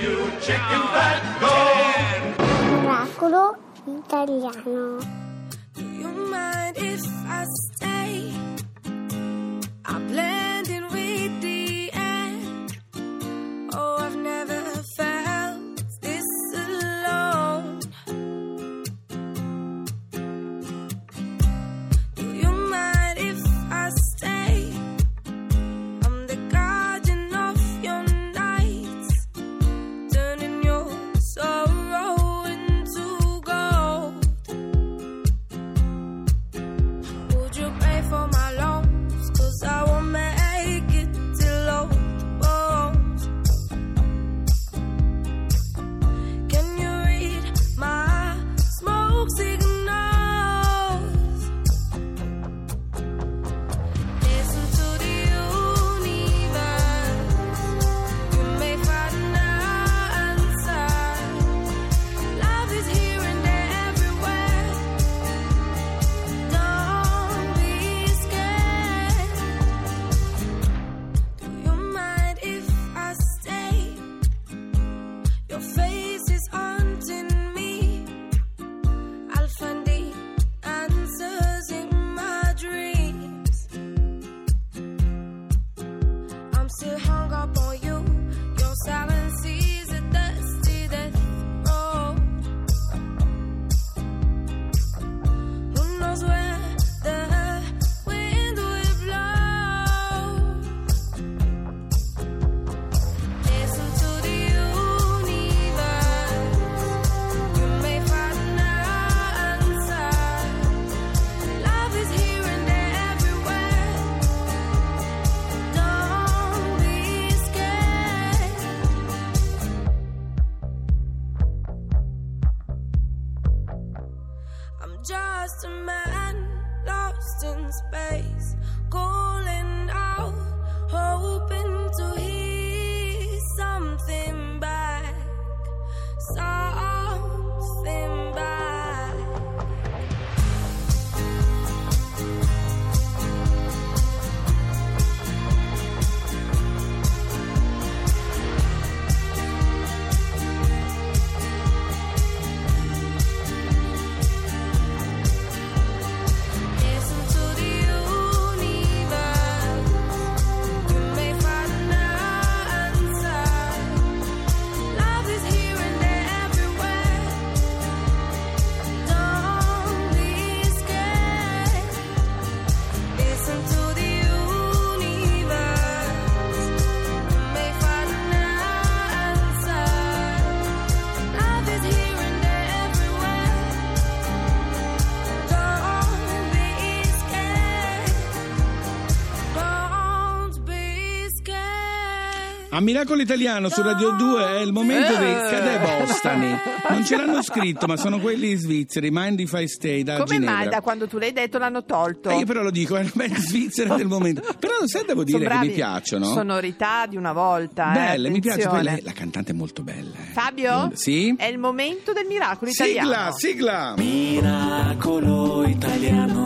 you chicken fat, go! Miracolo italiano. A Miracolo Italiano su Radio 2 è il momento dei Cadè Bostani. Non ce l'hanno scritto, ma sono quelli svizzeri, Mind if I Stay da Come Ginevra. mai da quando tu l'hai detto l'hanno tolto? Eh, io però lo dico, è una band svizzera del momento. Però sai, devo dire che mi piacciono. Sonorità di una volta. eh, Belle, mi piace. Poi lei, la cantante è molto bella. eh. Fabio? Sì? È il momento del miracolo italiano. Sigla, sigla! Miracolo italiano.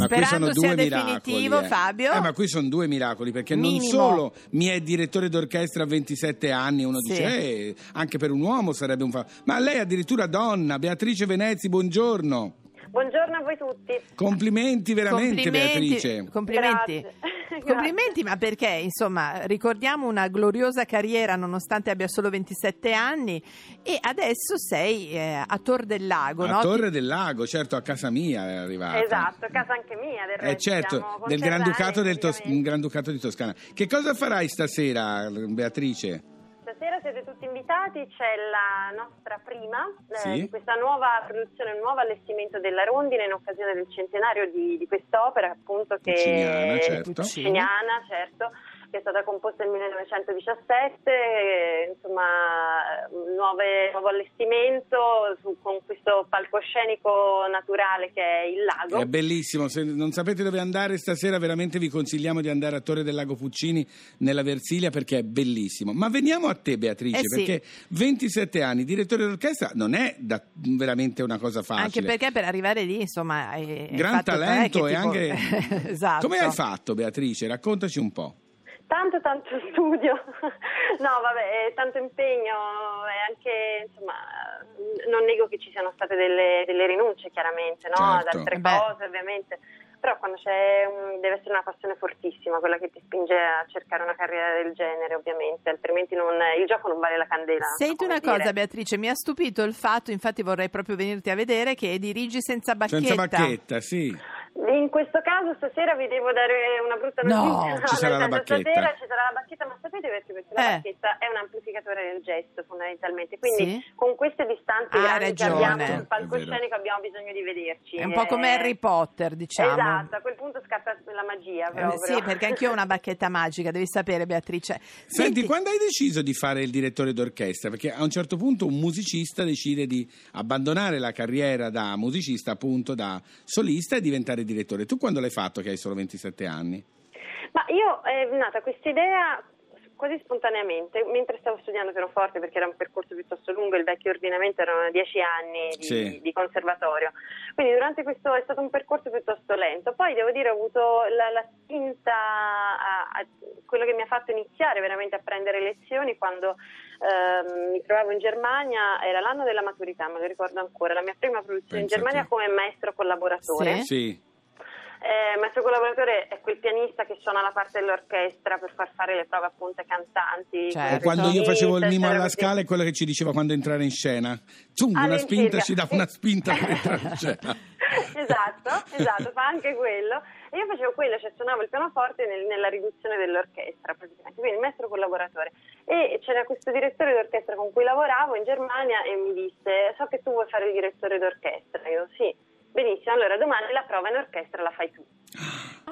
Ma qui sono due sia miracoli. definitivo, eh. Fabio. Eh, ma qui sono due miracoli perché non Minimo. solo mi è direttore d'orchestra a 27 anni, uno Sì. dice, eh, anche per un uomo sarebbe un fa. Ma lei è addirittura donna, Beatrice Venezzi, buongiorno. Buongiorno a voi tutti. Complimenti veramente, Beatrice. Complimenti. Grazie. Complimenti, ma perché insomma ricordiamo una gloriosa carriera nonostante abbia solo 27 anni e adesso sei eh, a Tor del Lago, A no? Torre del Lago, certo, a casa mia è arrivata. Esatto, casa anche mia del Eh resto, siamo certo, del Granducato, del Tos-. Granducato di Toscana. Che cosa farai stasera, Beatrice? Stasera siete tutti invitati, c'è la nostra prima eh, Sì. di questa nuova produzione, un nuovo allestimento della Rondine in occasione del centenario di, di quest'opera appunto che Pucciniana, certo. Pucciniana, certo, che è stata composta nel 1917, eh, insomma nuove- nuovo allestimento su- con questo palcoscenico naturale che è il lago. È bellissimo, se non sapete dove andare stasera veramente vi consigliamo di andare a Torre del Lago Puccini nella Versilia perché è bellissimo. Ma veniamo a te Beatrice, Eh sì. perché 27 anni, direttore d'orchestra non è da- veramente una cosa facile. Anche perché per arrivare lì, insomma, è, è Gran talento e tipo- anche... esatto. Come hai fatto Beatrice? Raccontaci un po'. Tanto tanto studio, no vabbè, tanto impegno e anche insomma non nego che ci siano state delle, delle rinunce chiaramente, no? ad Certo. altre Beh. cose ovviamente, però quando c'è un- deve essere una passione fortissima quella che ti spinge a cercare una carriera del genere ovviamente, altrimenti non- il gioco non vale la candela. Senti una dire. cosa Beatrice, mi ha stupito il fatto, infatti vorrei proprio venirti a vedere, che dirigi senza bacchetta. Senza bacchetta, sì. In questo caso stasera vi devo dare una brutta No, notizia. ci sarà la bacchetta. Stasera ci sarà la bacchetta, ma sapete perché? Perché la Eh. bacchetta è un amplificatore del gesto fondamentalmente. Quindi Sì. con queste distanze grandi che abbiamo sul palcoscenico abbiamo bisogno di vederci. È un po' come Eh, Harry Potter, diciamo. Esatto, a quel punto scatta la magia Eh, proprio. sì, perché anch'io ho una bacchetta magica, devi sapere Beatrice. Senti, quando hai deciso di fare il direttore d'orchestra? Perché a un certo punto un musicista decide di abbandonare la carriera da musicista, appunto da solista e diventare direttore. Tu quando l'hai fatto che hai solo 27 anni? Ma io è nata questa idea quasi spontaneamente, mentre stavo studiando pianoforte perché era un percorso piuttosto lungo, il vecchio ordinamento erano dieci anni di, Sì. di conservatorio, quindi durante questo è stato un percorso piuttosto lento, poi devo dire ho avuto la, la spinta a, a- quello che mi ha fatto iniziare veramente a prendere lezioni quando ehm, mi trovavo in Germania, era l'anno della maturità, me lo ricordo ancora, la mia prima produzione Pensa in Germania come maestro collaboratore. Sì. Sì. Eh, maestro collaboratore è quel pianista che suona la parte dell'orchestra per far fare le prove appunto ai cantanti. Certo. O quando io facevo il mimo alla scala è quello che ci diceva quando entrare in scena. Zoom, una spinta, ci dava una spinta per entrare in scena. esatto, esatto, fa anche quello. E io facevo quello, cioè suonavo il pianoforte nel- nella riduzione dell'orchestra praticamente, quindi il maestro collaboratore. E c'era questo direttore d'orchestra con cui lavoravo in Germania e mi disse, so che tu vuoi fare il direttore d'orchestra. Io sì, benissimo, allora domani la prova in orchestra la fai tu.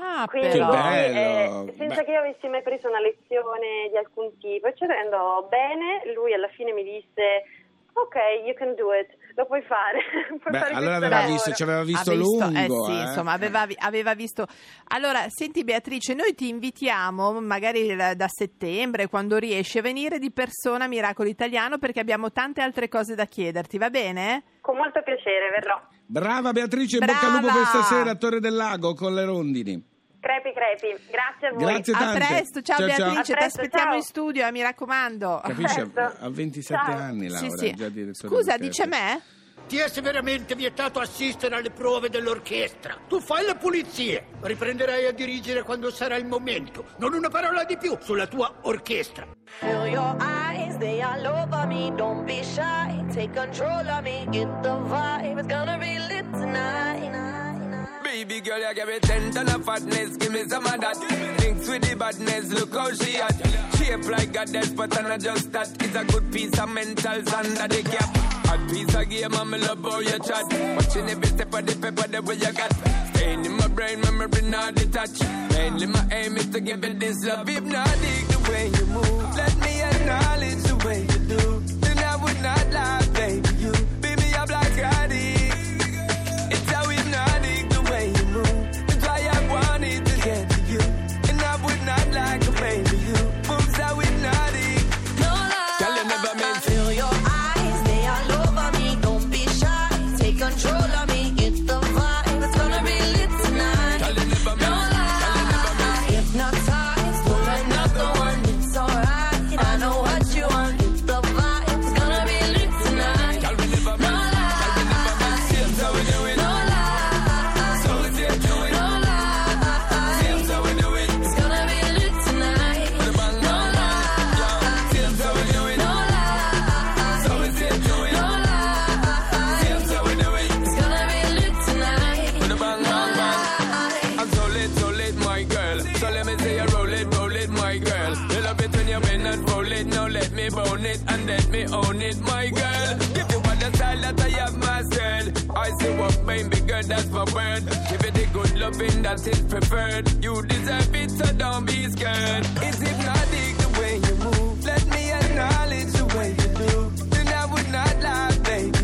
Ah, Quindi, Che però. bello! eh, senza Beh. che io avessi mai preso una lezione di alcun tipo, eccetera, andò bene. Lui alla fine mi disse: Ok, you can do it, lo puoi fare. puoi Beh, fare allora aveva lavoro." visto, ci aveva visto, Ha lungo. eh sì, eh. insomma, aveva, aveva visto. Allora, senti Beatrice, noi ti invitiamo, magari da settembre, quando riesci, a venire di persona a Miracolo Italiano perché abbiamo tante altre cose da chiederti, va bene? Con molto piacere, verrò. Brava Beatrice, in bocca al lupo Brava! questa sera a Torre del Lago con le rondini. Crepi, crepi, grazie a voi. Grazie A tante. presto, ciao, Ciao. Beatrice, A ti presto, aspettiamo ciao. in studio, eh, mi raccomando. Capisci? Certo. A 27 Ciao. anni, Laura, Sì, sì. già direttore Scusa, dice me? Ti è severamente vietato assistere alle prove dell'orchestra. Tu fai le pulizie. Riprenderai a dirigere quando sarà il momento. Non una parola di più sulla tua orchestra. Feel your eyes, they all over me. Don't be shy, take control of me. Get the vibe, it's gonna be lit tonight. Baby girl, you give me ten ton of fatness, give me some of that. Thinks with the badness, look how she at. Shape like a death, but I'm not just that. It's a good piece of mentals under the cap. A piece of game, I'm love how you chat. Watching every step of the paper, the way you got. Staying in my brain, memory not detached. Mainly my aim is to give it this love. If not, dig the way you move. Let me acknowledge the way you do. Then I would not lie, and roll it. Now let me bone it and let me own it, my girl. Give you all the style that I have myself. I see what made me good, that's my word. Give it the good loving that is preferred. You deserve it, so don't be scared. It's hypnotic the way you move. Let me acknowledge the way you do. Then I would not lie, baby.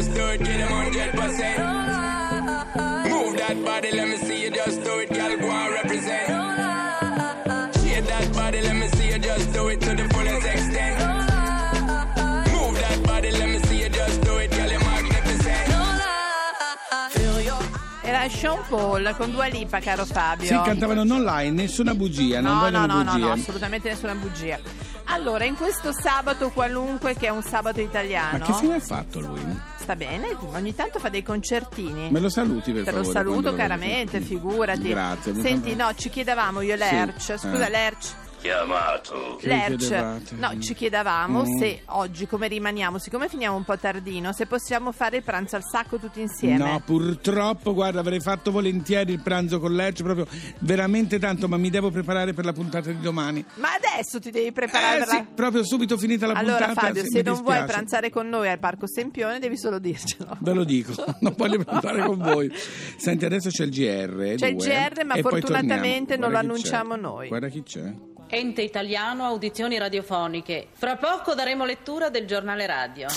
just do it, give them 100%. Move that body, let me see you just do it, girl, go and represent. Share that body, let me see you just do it to the fullest extent. Era Sean Paul con due Lipa, caro Fabio. Si cantavano non lie, nessuna bugia, non no, no, no, no, assolutamente nessuna bugia. Allora, in questo sabato qualunque, che è un sabato italiano. Ma che fine ha fatto lui? Sta bene? Ogni tanto fa dei concertini. Me lo saluti per Te lo favore. saluto quando lo caramente, vedi. figurati. Grazie. Senti, no, ci chiedevamo io Lerch, Sì, scusa eh. Lerch. Chiamato. Che Lerch, no, ci chiedevamo Mm. se oggi, come rimaniamo, siccome finiamo un po' tardino, se possiamo fare il pranzo al sacco tutti insieme. No, purtroppo, guarda, avrei fatto volentieri il pranzo con Lerch, proprio veramente tanto, ma mi devo preparare per la puntata di domani. Ma adesso ti devi preparare Eh per sì, la... proprio subito finita la Allora puntata. Fabio, sì, se non vuoi pranzare con noi al Parco Sempione devi solo dircelo. Ve lo dico, non voglio pranzare con voi. Senti, adesso c'è il GR. C'è il due, GR, ma e poi fortunatamente non lo chi c'è. annunciamo noi. Guarda chi c'è. Ente italiano audizioni radiofoniche. Fra poco daremo lettura del giornale radio.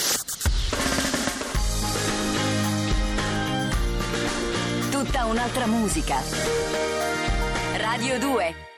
Tutta un'altra musica. Radio 2